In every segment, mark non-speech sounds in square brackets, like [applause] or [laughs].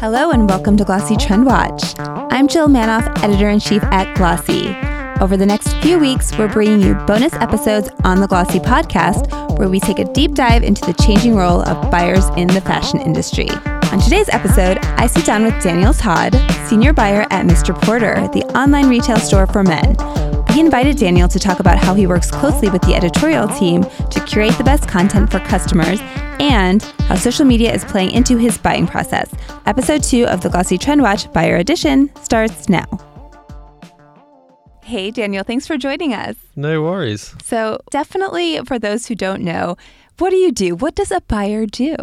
Hello and welcome to Glossy Trend Watch. I'm Jill Manoff, editor in chief at Glossy. Over the next few weeks, we're bringing you bonus episodes on the Glossy podcast where we take a deep dive into the changing role of buyers in the fashion industry. On today's episode, I sit down with Daniel Todd, senior buyer at Mr. Porter, the online retail store for men. We invited Daniel to talk about how he works closely with the editorial team to curate the best content for customers and how social media is playing into his buying process. Episode 2 of the Glossy Trend Watch Buyer Edition starts now. Hey, Daniel, thanks for joining us. No worries. So, definitely for those who don't know, what do you do? What does a buyer do?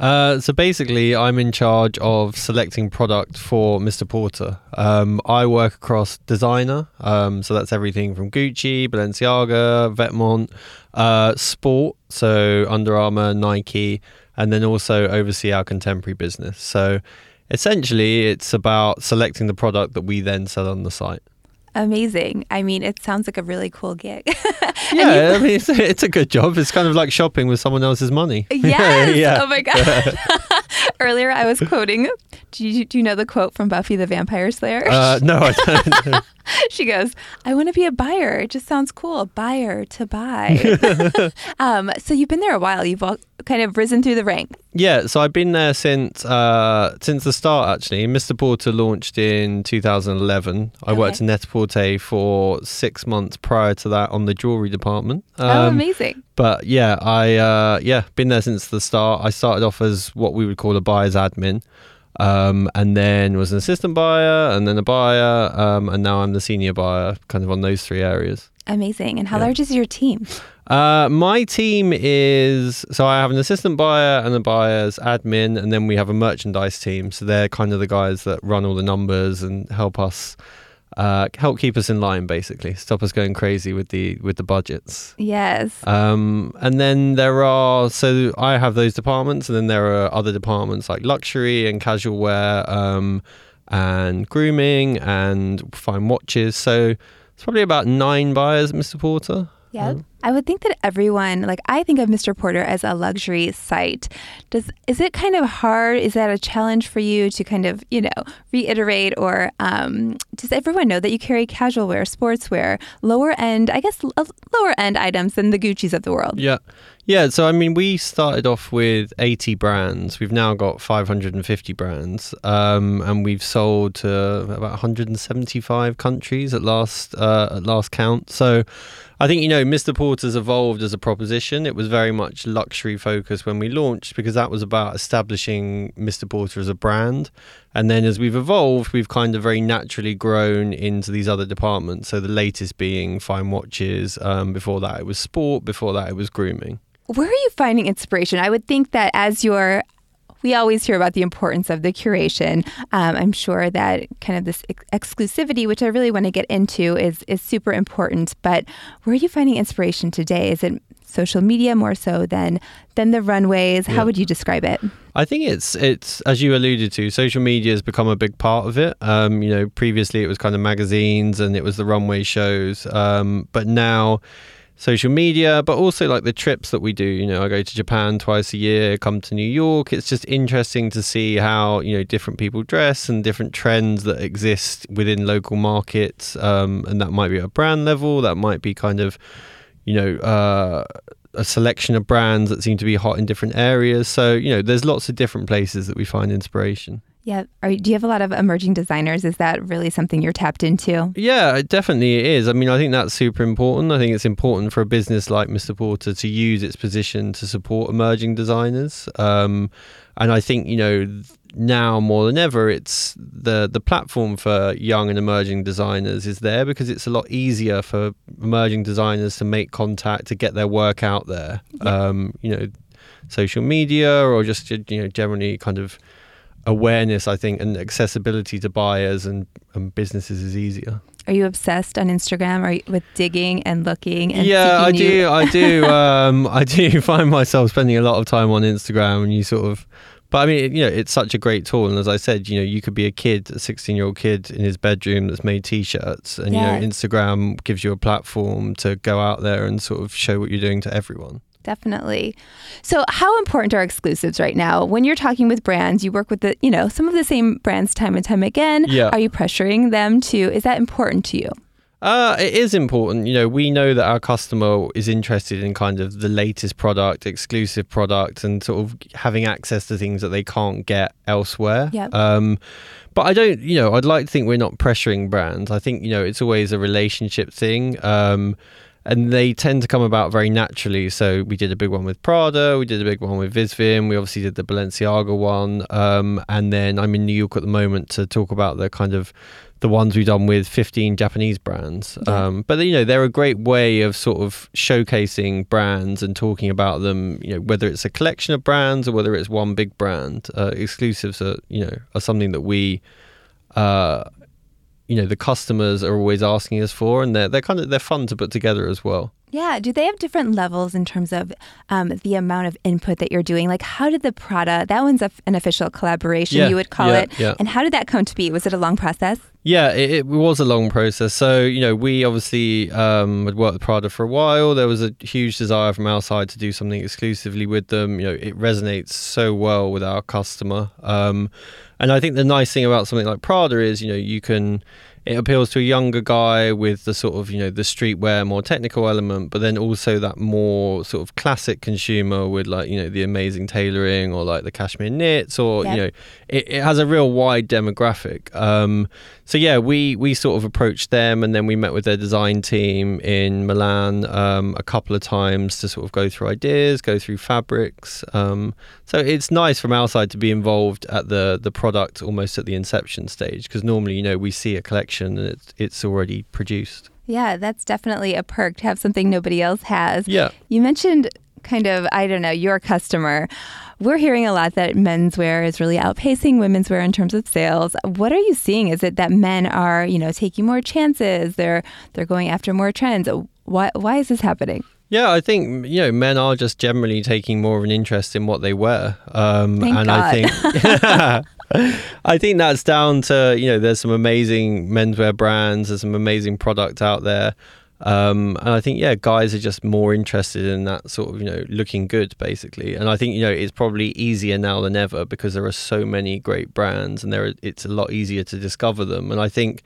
Uh, so basically, I'm in charge of selecting product for Mr. Porter. Um, I work across designer, um, so that's everything from Gucci, Balenciaga, Vetements, uh, sport, so Under Armour, Nike, and then also oversee our contemporary business. So essentially, it's about selecting the product that we then sell on the site. Amazing. I mean, it sounds like a really cool gig. [laughs] yeah, I mean, it's a, it's a good job. It's kind of like shopping with someone else's money. [laughs] Yes. yeah. Oh my god. [laughs] [laughs] Earlier, I was quoting. Do you, do you know the quote from Buffy the Vampire Slayer? Uh, no, I don't. [laughs] she goes, "I want to be a buyer. It just sounds cool. Buyer to buy." [laughs] um, so you've been there a while. You've all kind of risen through the ranks. Yeah, so I've been there since uh, since the start. Actually, Mr. Porter launched in 2011. I Okay. worked in Net-a-Porter for six months prior to that on the jewelry department. oh, Um, amazing. But yeah, I uh, yeah been there since the start. I started off as what we would call a buyer's admin, um, and then was an assistant buyer, and then a buyer, um, and now I'm the senior buyer, kind of on those three areas. Amazing. And how yeah. large is your team? Uh, my team is so I have an assistant buyer and a buyer's admin, and then we have a merchandise team. So they're kind of the guys that run all the numbers and help us, uh, help keep us in line, basically, stop us going crazy with the with the budgets. Yes. Um, and then there are so I have those departments, and then there are other departments like luxury and casual wear, um, and grooming and fine watches. So it's probably about nine buyers, Mr. Porter. Yeah. I would think that everyone, like I think of Mr. Porter as a luxury site. Does is it kind of hard? Is that a challenge for you to kind of, you know, reiterate or um, does everyone know that you carry casual wear, sportswear, lower end, I guess lower end items than the Gucci's of the world? Yeah. Yeah. So, I mean, we started off with 80 brands. We've now got 550 brands. Um, and we've sold to about 175 countries at last, uh, at last count. So, I think, you know, Mr. Porter's evolved as a proposition. It was very much luxury focused when we launched because that was about establishing Mr. Porter as a brand. And then as we've evolved, we've kind of very naturally grown into these other departments. So the latest being fine watches. Um, before that, it was sport. Before that, it was grooming. Where are you finding inspiration? I would think that as you're we always hear about the importance of the curation. Um, I'm sure that kind of this ex- exclusivity, which I really want to get into, is is super important. But where are you finding inspiration today? Is it social media more so than than the runways? Yeah. How would you describe it? I think it's it's as you alluded to, social media has become a big part of it. Um, you know, previously it was kind of magazines and it was the runway shows, um, but now social media, but also like the trips that we do. You know, I go to Japan twice a year, come to New York. It's just interesting to see how you know different people dress and different trends that exist within local markets, um, and that might be at a brand level, that might be kind of you know. Uh, a selection of brands that seem to be hot in different areas. So, you know, there's lots of different places that we find inspiration. Yeah. Are, do you have a lot of emerging designers? Is that really something you're tapped into? Yeah, it definitely it is. I mean, I think that's super important. I think it's important for a business like Mr. Porter to use its position to support emerging designers. Um, and I think, you know, now more than ever, it's the the platform for young and emerging designers is there because it's a lot easier for emerging designers to make contact to get their work out there. Um, you know, social media or just you know generally kind of awareness. I think and accessibility to buyers and, and businesses is easier. Are you obsessed on Instagram or with digging and looking and yeah, I seeking new- do. I do. [laughs] um, I do [laughs] find myself spending a lot of time on Instagram, and you sort of But I mean, you know, it's such a great tool. And as I said, you know, you could be a kid, a 16 year old kid in his bedroom that's made t shirts. And, Yeah. you know, Instagram gives you a platform to go out there and sort of show what you're doing to everyone. Definitely. So, how important are exclusives right now? When you're talking with brands, you work with the, you know, some of the same brands time and time again. Yeah. Are you pressuring them to? Is that important to you? Uh, it is important. You know, we know that our customer is interested in kind of the latest product, exclusive product, and sort of having access to things that they can't get elsewhere. Yep. Um, but I don't, you know, I'd like to think we're not pressuring brands. I think, you know, it's always a relationship thing. Um, and they tend to come about very naturally. So we did a big one with Prada, we did a big one with Visvim, we obviously did the Balenciaga one, um, and then I'm in New York at the moment to talk about the kind of the ones we've done with 15 Japanese brands. Yeah. Um, but you know, they're a great way of sort of showcasing brands and talking about them. You know, whether it's a collection of brands or whether it's one big brand. Uh, exclusives are you know are something that we. Uh, you know the customers are always asking us for, and they're they're kind of they're fun to put together as well. Yeah. Do they have different levels in terms of um, the amount of input that you're doing? Like, how did the Prada, that one's a, an official collaboration, Yeah, you would call yeah, it. yeah. And how did that come to be? Was it a long process? Yeah, it, it was a long process. So you know, we obviously um, had worked with Prada for a while. There was a huge desire from our side to do something exclusively with them. You know, it resonates so well with our customer. Um, and I think the nice thing about something like Prada is, you know, you can it appeals to a younger guy with the sort of you know the streetwear more technical element but then also that more sort of classic consumer with like you know the amazing tailoring or like the cashmere knits or Yep. you know it, it has a real wide demographic um so yeah we we sort of approached them and then we met with their design team in milan um a couple of times to sort of go through ideas go through fabrics um so it's nice from our side to be involved at the the product almost at the inception stage because normally you know we see a collection and it's it's already produced. Yeah, that's definitely a perk to have something nobody else has. Yeah. You mentioned kind of, I don't know, your customer. We're hearing a lot that menswear is really outpacing women's wear in terms of sales. What are you seeing? Is it that men are, you know, taking more chances? They're they're going after more trends. Why why is this happening? Yeah, I think you know men are just generally taking more of an interest in what they wear, um, Thank and God. I think [laughs] [laughs] I think that's down to you know there's some amazing menswear brands, there's some amazing product out there, um, and I think yeah, guys are just more interested in that sort of you know looking good basically, and I think you know it's probably easier now than ever because there are so many great brands and there it's a lot easier to discover them, and I think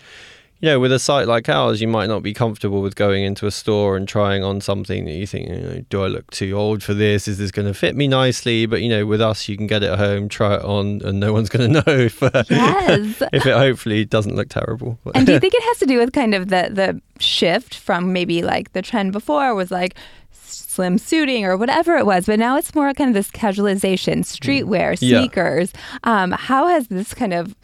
you know, with a site like ours, you might not be comfortable with going into a store and trying on something that you think, you know, do I look too old for this? Is this going to fit me nicely? But you know, with us, you can get it at home, try it on, and no one's going [laughs] to know if uh, Yes. [laughs] if it hopefully doesn't look terrible. and do you [laughs] think it has to do with kind of the the shift from maybe like the trend before was like slim suiting or whatever it was, but now it's more kind of this casualization, streetwear, Yeah. sneakers. Um, how has this kind of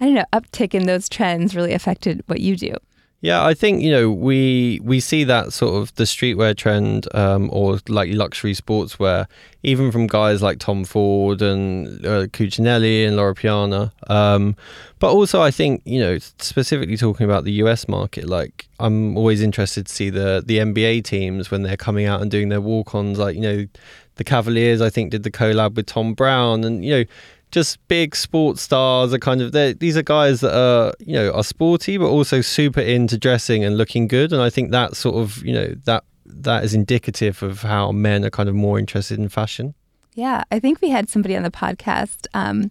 I don't know uptick in those trends really affected what you do? Yeah, I think you know we we see that sort of the streetwear trend, um, or like luxury sportswear, even from guys like Tom Ford and uh, Cucinelli and Loro Piana. Um, but also, I think you know specifically talking about the US market, like I'm always interested to see the the NBA teams when they're coming out and doing their walk-ons. Like you know, the Cavaliers, I think, did the collab with Thom Browne, and you know just big sports stars are kind of these are guys that are you know are sporty but also super into dressing and looking good. And i think that sort of you know that that is indicative of how men are kind of more interested in fashion. Yeah, I think we had somebody on the podcast um,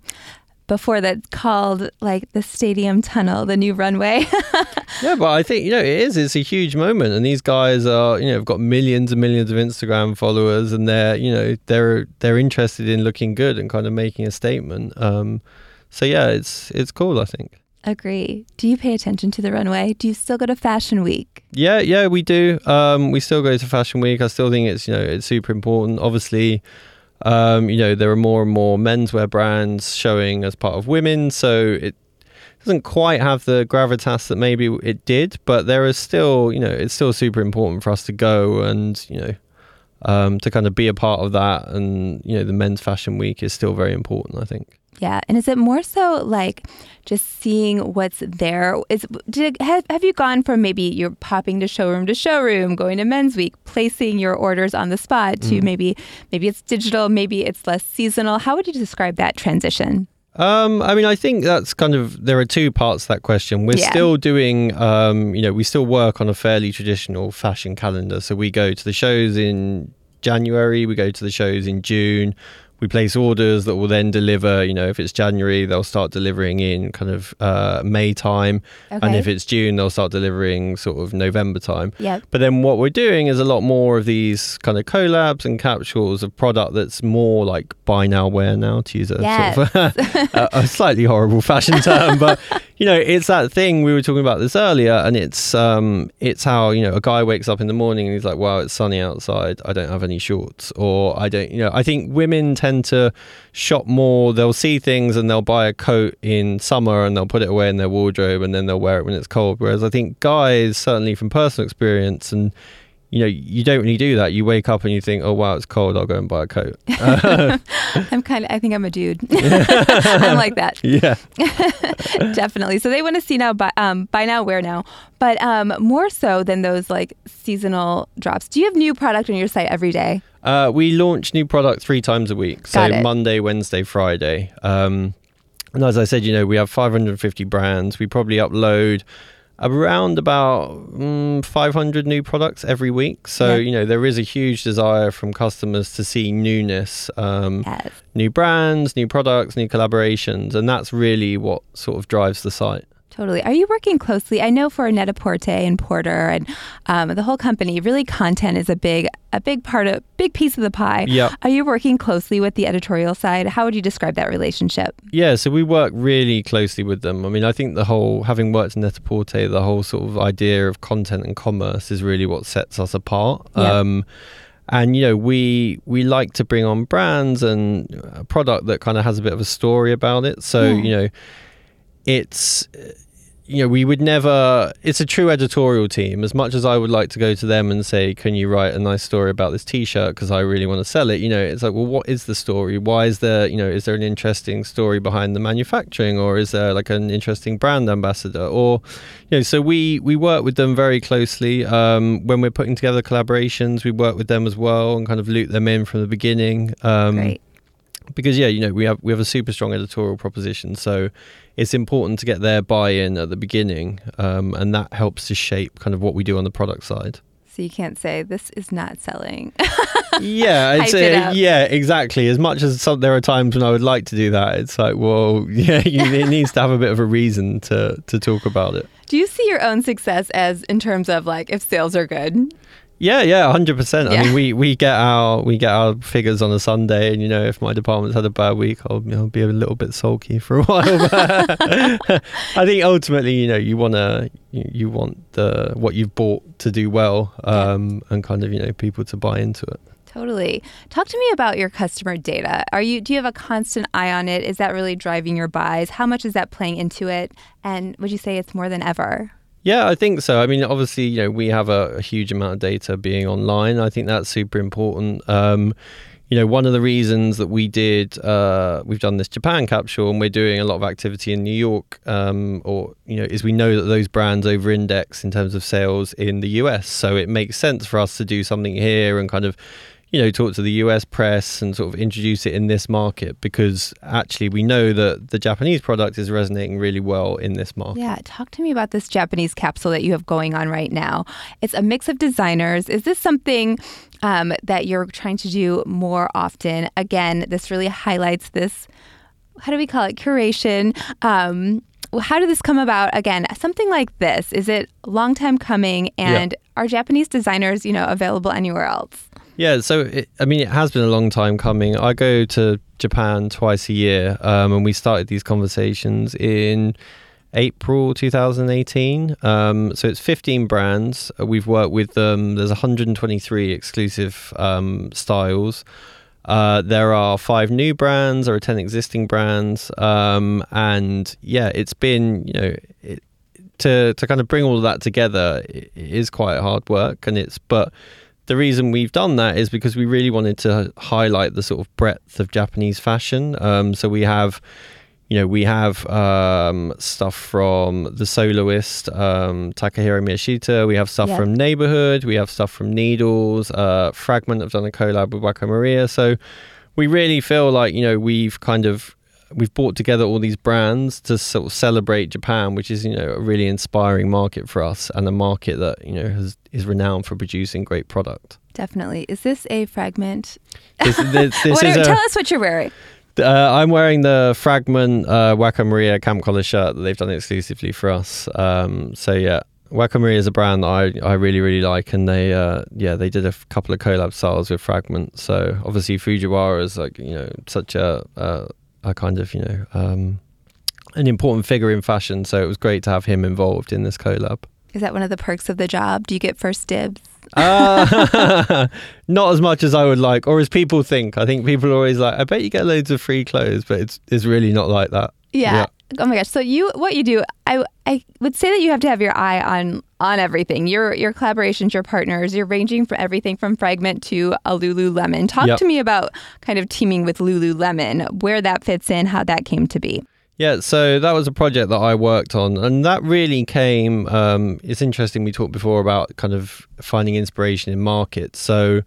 before that called like the stadium tunnel the new runway. [laughs] yeah but i think you know it is it's a huge moment and these guys are you know have got millions and millions of instagram followers and they're you know they're they're interested in looking good and kind of making a statement um so yeah it's it's cool i think Agree. Do you pay attention to the runway? Do you still go to Fashion Week? Yeah, yeah, we do. Um, we still go to Fashion Week. I still think it's you know it's super important. Obviously, um, you know there are more and more menswear brands showing as part of women, so it doesn't quite have the gravitas that maybe it did. But there is still you know it's still super important for us to go and you know um, to kind of be a part of that. And you know the Men's Fashion Week is still very important. I think. Yeah, and is it more so like just seeing what's there? Is did have, have you gone from maybe you're popping to showroom to showroom, going to Men's Week, placing your orders on the spot to Mm. maybe maybe it's digital, maybe it's less seasonal. How would you describe that transition? Um, I mean, I think that's kind of there are two parts to that question. We're Yeah. still doing, um, you know, we still work on a fairly traditional fashion calendar. So we go to the shows in January, we go to the shows in June. We place orders that will then deliver. You know, if it's January, they'll start delivering in kind of uh, May time, and if it's June, they'll start delivering sort of November time. Yeah. But then what we're doing is a lot more of these kind of collabs and capsules of product that's more like buy now, wear now, to use a sort of [laughs] a, a slightly horrible fashion term. [laughs] But you know, it's that thing we were talking about this earlier, and it's um, it's how you know a guy wakes up in the morning and he's like, "Wow, it's sunny outside. I don't have any shorts," or I don't. You know, I think women tend to shop more. They'll see things and they'll buy a coat in summer and they'll put it away in their wardrobe and then they'll wear it when it's cold. Whereas I think guys, certainly from personal experience and you know, you don't really do that. You wake up and you think, "Oh wow, it's cold. I'll go and buy a coat." [laughs] I'm kind of. I think I'm a dude. [laughs] [laughs] I'm like that. yeah. Definitely. So they want to see now, buy, um, buy now, wear now, but um, more so than those like seasonal drops. Do you have new product on your site every day? Uh, we launch new product three times a week. So it. Monday, Wednesday, Friday. Um, and as I said, you know, we have 550 brands. We probably upload around about mm, 500 new products every week. So, Yeah. you know, there is a huge desire from customers to see newness, um, Yes. new brands, new products, new collaborations. And that's really what sort of drives the site. Totally. Are you working closely? I know for Net-a-Porter and Porter and um, the whole company, really content is a big, a big part of, big piece of the pie. Yep. Are you working closely with the editorial side? How would you describe that relationship? Yeah, so we work really closely with them. I mean, I think the whole, having worked in Net-a-Porter, the whole sort of idea of content and commerce is really what sets us apart. Yeah. Um, and you know, we we like to bring on brands and a product that kind of has a bit of a story about it. So Yeah. you know, it's you know, we would never. It's a true editorial team. As much as I would like to go to them and say, "Can you write a nice story about this T-shirt?" because I really want to sell it. You know, it's like, well, what is the story? Why is there, you know, is there an interesting story behind the manufacturing, or is there like an interesting brand ambassador, or, you know, so we we work with them very closely. Um, when we're putting together collaborations, we work with them as well and kind of loop them in from the beginning. Um, Great. Because yeah, you know, we have we have a super strong editorial proposition, so it's important to get their buy-in at the beginning, um, and that helps to shape kind of what we do on the product side. So you can't say this is not selling. [laughs] yeah, it's uh, yeah, exactly. As much as some, there are times when I would like to do that, it's like, well, [laughs] yeah, you, [laughs] it needs to have a bit of a reason to to talk about it. Do you see your own success as in terms of like if sales are good? Yeah, yeah, hundred percent. I mean, we, we get our we get our figures on a Sunday, and you know, if my department's had a bad week, I'll, I'll be a little bit sulky for a [laughs] while. I think ultimately, you know, you wanna you, you want the what you've bought to do well, um, and kind of you know people to buy into it. Totally. Talk to me about your customer data. Are you do you have a constant eye on it? Is that really driving your buys? How much is that playing into it? And would you say it's more than ever? Yeah, I think so. I mean, obviously, you know, we have a, a huge amount of data being online. I think that's super important. Um, you know, one of the reasons that we did, uh, we've done this Japan capsule and we're doing a lot of activity in New York, um, or, you know, is we know that those brands over index in terms of sales in the US. So it makes sense for us to do something here and kind of, you know, talk to the US press and sort of introduce it in this market because actually we know that the Japanese product is resonating really well in this market. Yeah, talk to me about this Japanese capsule that you have going on right now. It's a mix of designers. Is this something um, that you're trying to do more often? Again, this really highlights this. How do we call it? Curation. Um, how did this come about? Again, something like this. Is it a long time coming? And are Japanese designers, you know, available anywhere else? Yeah, so it, I mean, it has been a long time coming. I go to Japan twice a year, um, and we started these conversations in April 2018. Um, so it's 15 brands. We've worked with them. There's 123 exclusive um, styles. Uh, there are five new brands. There are 10 existing brands. Um, and yeah, it's been, you know, it, to, to kind of bring all of that together i- it is quite hard work. And it's, but the reason we've done that is because we really wanted to highlight the sort of breadth of Japanese fashion. Um, so we have, you know, we have um, stuff from the soloist um, Takahiro Miyashita. We have stuff Yeah. from Neighborhood. We have stuff from Needles. Uh, Fragment have done a collab with Wacko Maria. So we really feel like you know we've kind of we've brought together all these brands to sort of celebrate Japan, which is you know a really inspiring market for us and a market that you know has is renowned for producing great product. Definitely. Is this a fragment? This, this, [laughs] this are- a, tell us what you're wearing. uh, I'm wearing the Fragment uh, Wacko Maria camp collar shirt that they've done exclusively for us. Um, so yeah, Wacko Maria is a brand that I, I really really like, and they uh, yeah they did a f- couple of collab styles with Fragment. So obviously Fujiwara is like you know such a a, a kind of you know um, an important figure in fashion. So it was great to have him involved in this collab. Is that one of the perks of the job? Do you get first dibs? Uh, [laughs] not as much as I would like, or as people think. I think people are always like, I bet you get loads of free clothes, but it's it's really not like that. Yeah. Oh my gosh. So you what you do, I I would say that you have to have your eye on on everything. Your your collaborations, your partners, you're ranging from everything from Fragment to a Lululemon. Talk Yep. to me about kind of teaming with Lululemon, where that fits in, how that came to be. Yeah, so that was a project that I worked on, and that really came. Um, it's interesting. We talked before about kind of finding inspiration in markets. So,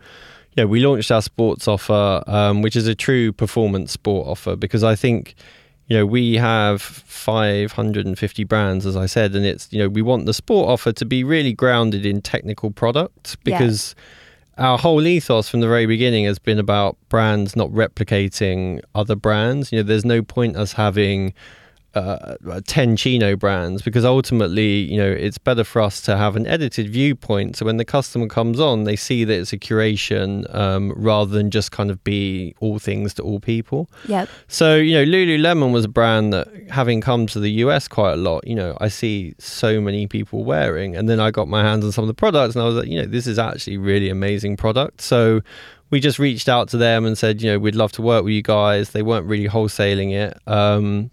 yeah, we launched our sports offer, um, which is a true performance sport offer, because I think, you know, we have 550 brands, as I said, and it's you know we want the sport offer to be really grounded in technical product Yeah. because our whole ethos from the very beginning has been about brands not replicating other brands. You know, there's no point us having uh, 10 chino brands because ultimately, you know, it's better for us to have an edited viewpoint. So when the customer comes on, they see that it's a curation um, rather than just kind of be all things to all people. Yep. So, you know, Lululemon was a brand that, having come to the US quite a lot, you know, I see so many people wearing. And then I got my hands on some of the products and I was like, you know, this is actually really amazing product. So we just reached out to them and said, you know, we'd love to work with you guys. They weren't really wholesaling it. Um,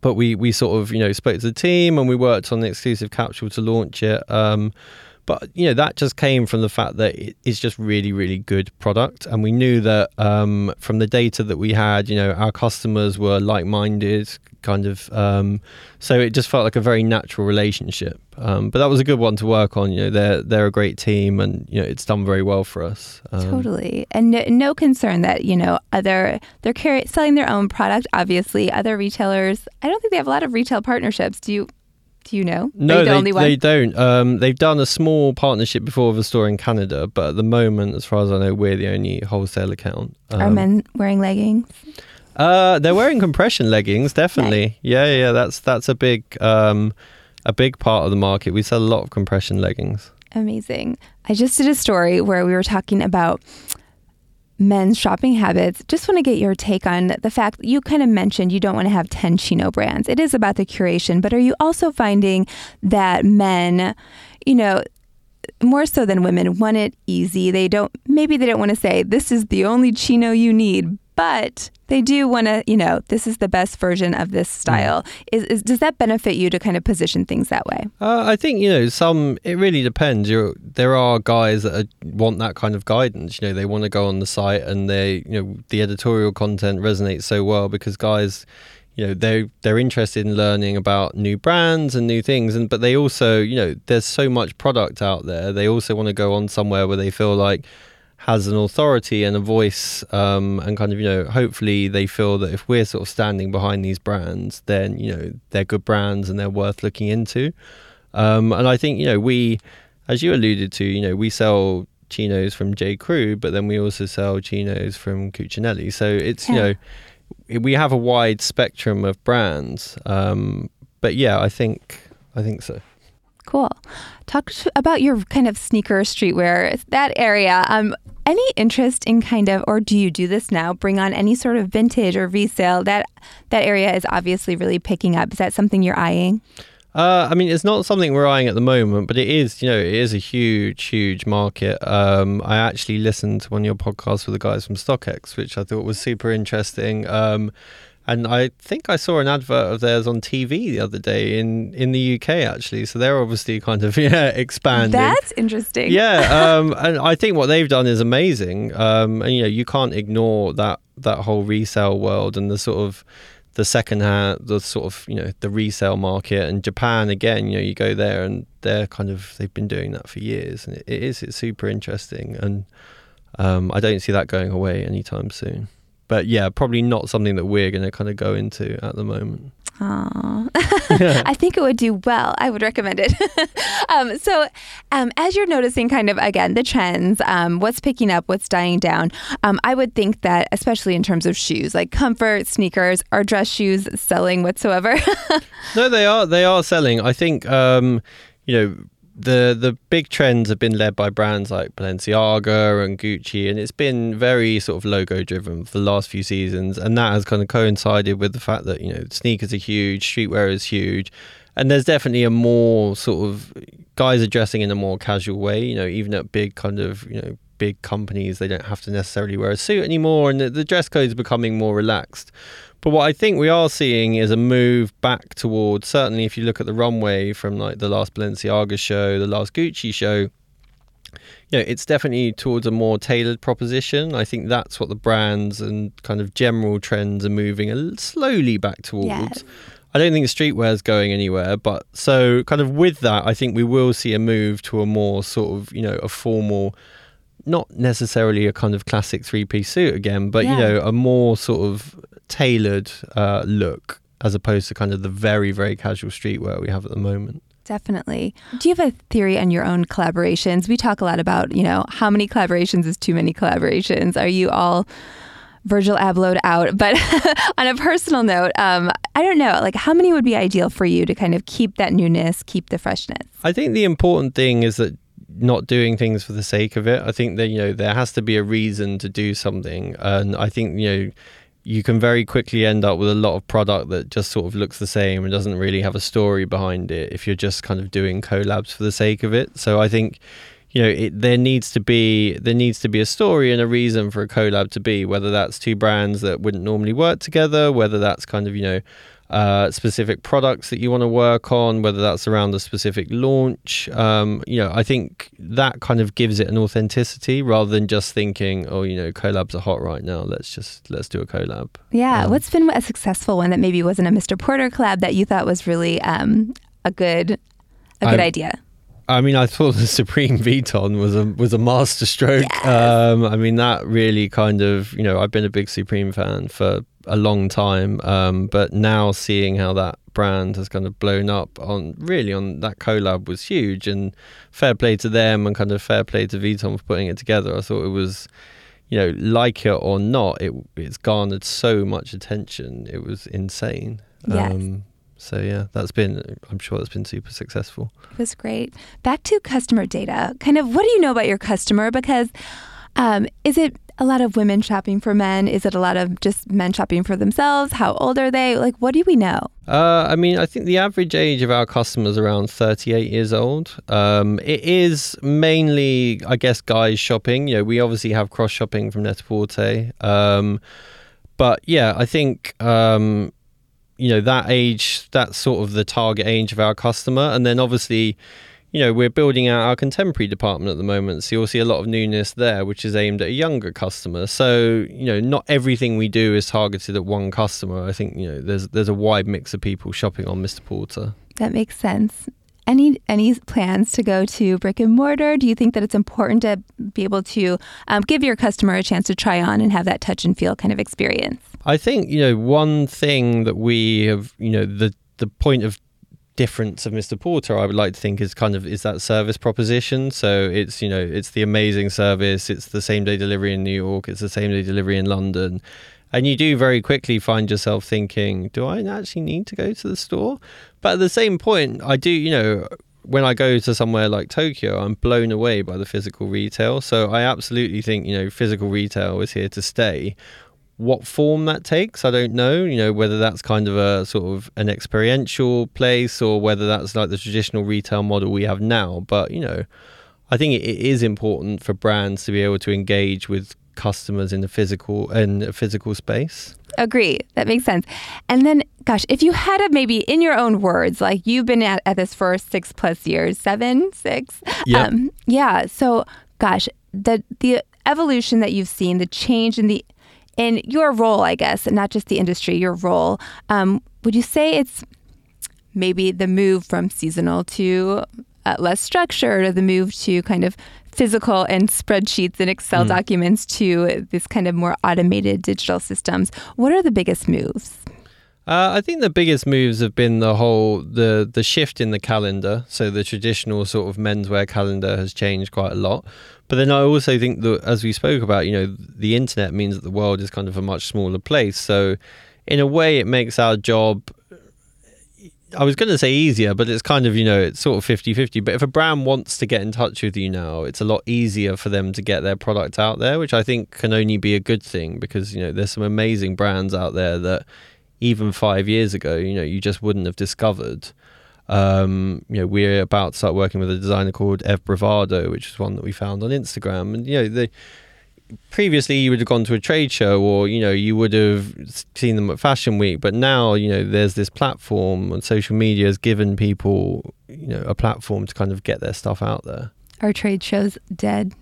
but we, we sort of, you know, spoke to the team and we worked on the exclusive capsule to launch it. Um, but you know that just came from the fact that it is just really really good product and we knew that um, from the data that we had you know our customers were like-minded kind of um, so it just felt like a very natural relationship um, but that was a good one to work on you know they're they're a great team and you know it's done very well for us um, Totally, and no, no concern that you know other they're selling their own product. Obviously, other retailers. I don't think they have a lot of retail partnerships. Do you? Do you know? No, the they, they don't. Um, they've done a small partnership before with a store in Canada, but at the moment, as far as I know, we're the only wholesale account. Are Um, men wearing leggings? Uh, they're wearing compression leggings, definitely. Yeah, yeah, that's that's a big um, a big part of the market. We sell a lot of compression leggings. Amazing. I just did a story where we were talking about men's shopping habits. Just want to get your take on the fact you kind of mentioned you don't want to have 10 chino brands. It is about the curation, but are you also finding that men, you know, more so than women want it easy. They don't maybe they don't want to say this is the only chino you need, but they do want to, you know, this is the best version of this style. Is, is does that benefit you to kind of position things that way? Uh, I think you know some. It really depends. You're, there are guys that are, want that kind of guidance. You know, they want to go on the site and they, you know, the editorial content resonates so well because guys, you know, they they're interested in learning about new brands and new things, and but they also, you know, there's so much product out there. They also want to go on somewhere where they feel like has an authority and a voice um, and kind of you know hopefully they feel that if we're sort of standing behind these brands then you know they're good brands and they're worth looking into. Um, and i think you know we as you alluded to you know we sell chinos from j. Crew but then we also sell chinos from cucinelli so it's you know we have a wide spectrum of brands. Um, but yeah i think i think so. Cool. Talk about your kind of sneaker streetwear that area. Um, any interest in kind of, or do you do this now? Bring on any sort of vintage or resale? That that area is obviously really picking up. Is that something you're eyeing? Uh, I mean, it's not something we're eyeing at the moment, but it is, you know, it is a huge, huge market. Um, I actually listened to one of your podcasts with the guys from StockX, which I thought was super interesting. Um, and I think I saw an advert of theirs on TV the other day in in the UK actually. So they're obviously kind of [laughs] yeah expanding. That's interesting. Yeah, [laughs] um, and I think what they've done is amazing. Um, and you know you can't ignore that that whole resale world and the sort of the second hand, the sort of you know the resale market and Japan again. You know you go there and they're kind of they've been doing that for years, and it, it is it's super interesting, and um, I don't see that going away anytime soon but yeah, probably not something that we're going to kind of go into at the moment. [laughs] [laughs] I think it would do well. I would recommend it. [laughs] um, so, um, as you're noticing, kind of again, the trends, um, what's picking up, what's dying down, um, I would think that, especially in terms of shoes, like comfort, sneakers, are dress shoes selling whatsoever? no, they are. They are selling. I think, um, you know, the the big trends have been led by brands like Balenciaga and Gucci, and it's been very sort of logo driven for the last few seasons, and that has kind of coincided with the fact that you know sneakers are huge, streetwear is huge, and there's definitely a more sort of guys are dressing in a more casual way. You know, even at big kind of you know big companies, they don't have to necessarily wear a suit anymore, and the, the dress code is becoming more relaxed. But what I think we are seeing is a move back towards certainly if you look at the runway from like the last Balenciaga show, the last Gucci show, you know, it's definitely towards a more tailored proposition. I think that's what the brands and kind of general trends are moving slowly back towards. Yes. I don't think streetwear is going anywhere, but so kind of with that, I think we will see a move to a more sort of, you know, a formal not necessarily a kind of classic three piece suit again, but yeah. you know, a more sort of tailored uh, look as opposed to kind of the very, very casual streetwear we have at the moment. Definitely. Do you have a theory on your own collaborations? We talk a lot about, you know, how many collaborations is too many collaborations. Are you all Virgil Abloh out? [laughs] But [laughs] on a personal note, um, I don't know, like how many would be ideal for you to kind of keep that newness, keep the freshness? I think the important thing is that not doing things for the sake of it. I think that you know there has to be a reason to do something, and I think you know you can very quickly end up with a lot of product that just sort of looks the same and doesn't really have a story behind it if you're just kind of doing collabs for the sake of it. So I think you know it, there needs to be there needs to be a story and a reason for a collab to be whether that's two brands that wouldn't normally work together whether that's kind of you know uh, specific products that you want to work on, whether that's around a specific launch. Um, you know, I think that kind of gives it an authenticity rather than just thinking, oh, you know, collabs are hot right now. Let's just let's do a collab. Yeah. Um, What's been a successful one that maybe wasn't a Mr. Porter collab that you thought was really um, a good a good I, idea? I mean, I thought the [laughs] Supreme Vuitton was a was a masterstroke. Yes. Um, I mean, that really kind of you know I've been a big Supreme fan for a long time, um, but now seeing how that brand has kind of blown up on really on that collab was huge, and fair play to them and kind of fair play to Vuitton for putting it together. I thought it was, you know, like it or not, it it's garnered so much attention. It was insane. Yes. Um, so yeah, that's been I'm sure that's been super successful. It was great. Back to customer data. Kind of what do you know about your customer because um, is it a lot of women shopping for men? Is it a lot of just men shopping for themselves? How old are they? Like, what do we know? Uh, I mean, I think the average age of our customers around 38 years old. Um, it is mainly, I guess, guys shopping. You know, we obviously have cross shopping from Net-a-Porter. Um, but yeah, I think um, you know that age that's sort of the target age of our customer. And then obviously you know we're building out our contemporary department at the moment so you'll see a lot of newness there which is aimed at a younger customer. So you know not everything we do is targeted at one customer. I think you know there's there's a wide mix of people shopping on mr porter. That makes sense any any plans to go to brick and mortar? Do you think that it's important to be able to um, give your customer a chance to try on and have that touch and feel kind of experience? I think you know one thing that we have, you know, the the point of difference of Mr. Porter, I would like to think is kind of is that service proposition. So it's you know it's the amazing service. It's the same day delivery in New York. It's the same day delivery in London. And you do very quickly find yourself thinking, do I actually need to go to the store? But at the same point, I do, you know, when I go to somewhere like Tokyo, I'm blown away by the physical retail. So I absolutely think, you know, physical retail is here to stay. What form that takes, I don't know. You know, whether that's kind of a sort of an experiential place or whether that's like the traditional retail model we have now. But, you know, I think it is important for brands to be able to engage with customers in the physical in a physical space. Agree. That makes sense. And then, gosh, if you had to maybe in your own words, like you've been at, at this for six plus years, seven, six. Yep. Um, yeah. So, gosh, the the evolution that you've seen, the change in the in your role, I guess, not just the industry, your role. Um, would you say it's maybe the move from seasonal to uh, less structured, or the move to kind of physical and spreadsheets and Excel Mm. documents to this kind of more automated digital systems? What are the biggest moves? Uh, I think the biggest moves have been the whole the the shift in the calendar. So the traditional sort of menswear calendar has changed quite a lot. But then I also think that, as we spoke about, you know, the internet means that the world is kind of a much smaller place. So, in a way, it makes our job. I was going to say easier, but it's kind of, you know, it's sort of 50 50. But if a brand wants to get in touch with you now, it's a lot easier for them to get their product out there, which I think can only be a good thing because, you know, there's some amazing brands out there that even five years ago, you know, you just wouldn't have discovered. Um, you know, we're about to start working with a designer called Ev Bravado, which is one that we found on Instagram. And, you know, the previously you would have gone to a trade show or you know you would have seen them at fashion week but now you know there's this platform and social media has given people you know a platform to kind of get their stuff out there Are trade shows dead?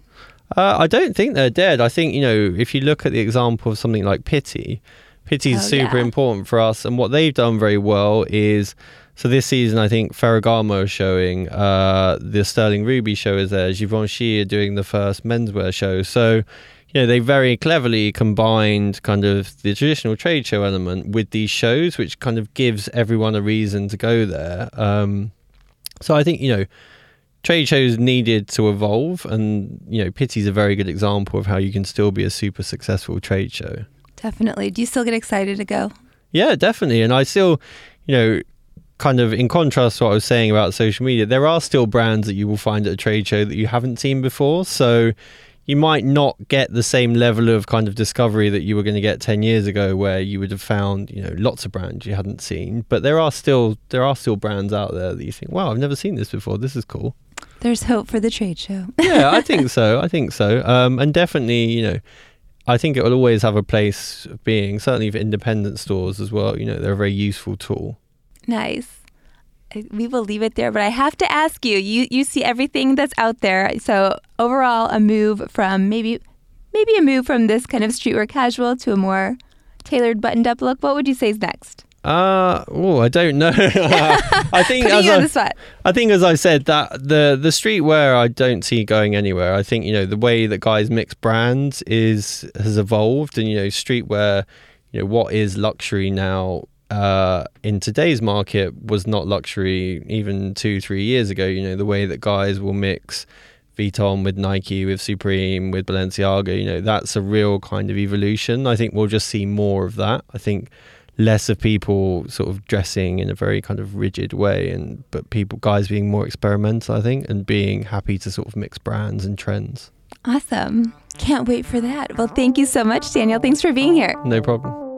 uh, i don't think they're dead i think you know if you look at the example of something like Pitti Pitti is Oh, super yeah. important for us and what they've done very well is so this season, I think Ferragamo is showing, uh, the Sterling Ruby show is there, Givenchy are doing the first menswear show. So, you know, they very cleverly combined kind of the traditional trade show element with these shows, which kind of gives everyone a reason to go there. Um, so I think, you know, trade shows needed to evolve, and, you know, Pitti's a very good example of how you can still be a super successful trade show. Definitely. Do you still get excited to go? Yeah, definitely. And I still, you know, kind of in contrast to what I was saying about social media, there are still brands that you will find at a trade show that you haven't seen before. So you might not get the same level of kind of discovery that you were going to get 10 years ago where you would have found, you know, lots of brands you hadn't seen. But there are still there are still brands out there that you think, wow, I've never seen this before. This is cool. There's hope for the trade show. [laughs] yeah, I think so. I think so. Um, and definitely, you know, I think it will always have a place of being, certainly for independent stores as well. You know, they're a very useful tool. Nice. We will leave it there, but I have to ask you. You you see everything that's out there. So overall, a move from maybe maybe a move from this kind of streetwear casual to a more tailored buttoned up look. What would you say is next? Uh oh, I don't know. [laughs] I [laughs] think as I, the spot. I think as I said that the the streetwear I don't see going anywhere. I think you know the way that guys mix brands is has evolved, and you know streetwear, you know what is luxury now uh, in today's market was not luxury even two three years ago. You know the way that guys will mix. Vuitton with Nike, with Supreme, with Balenciaga, you know, that's a real kind of evolution. I think we'll just see more of that. I think less of people sort of dressing in a very kind of rigid way and but people guys being more experimental i think and being happy to sort of mix brands and trends Awesome. Can't wait for that. Well, thank you so much, Daniel. Thanks for being here. no problem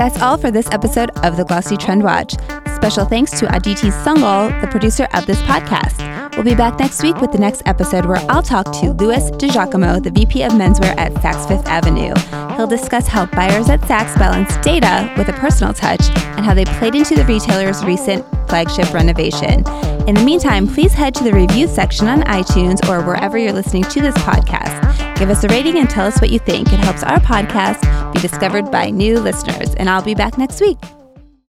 That's all for this episode of the Glossy Trend Watch. Special thanks to Aditi Sangal, the producer of this podcast. We'll be back next week with the next episode where I'll talk to Louis DiGiacomo, the VP of menswear at Saks Fifth Avenue. He'll discuss how buyers at Saks balance data with a personal touch and how they played into the retailer's recent flagship renovation. In the meantime, please head to the review section on iTunes or wherever you're listening to this podcast. Give us a rating and tell us what you think. It helps our podcast be discovered by new listeners. And I'll be back next week.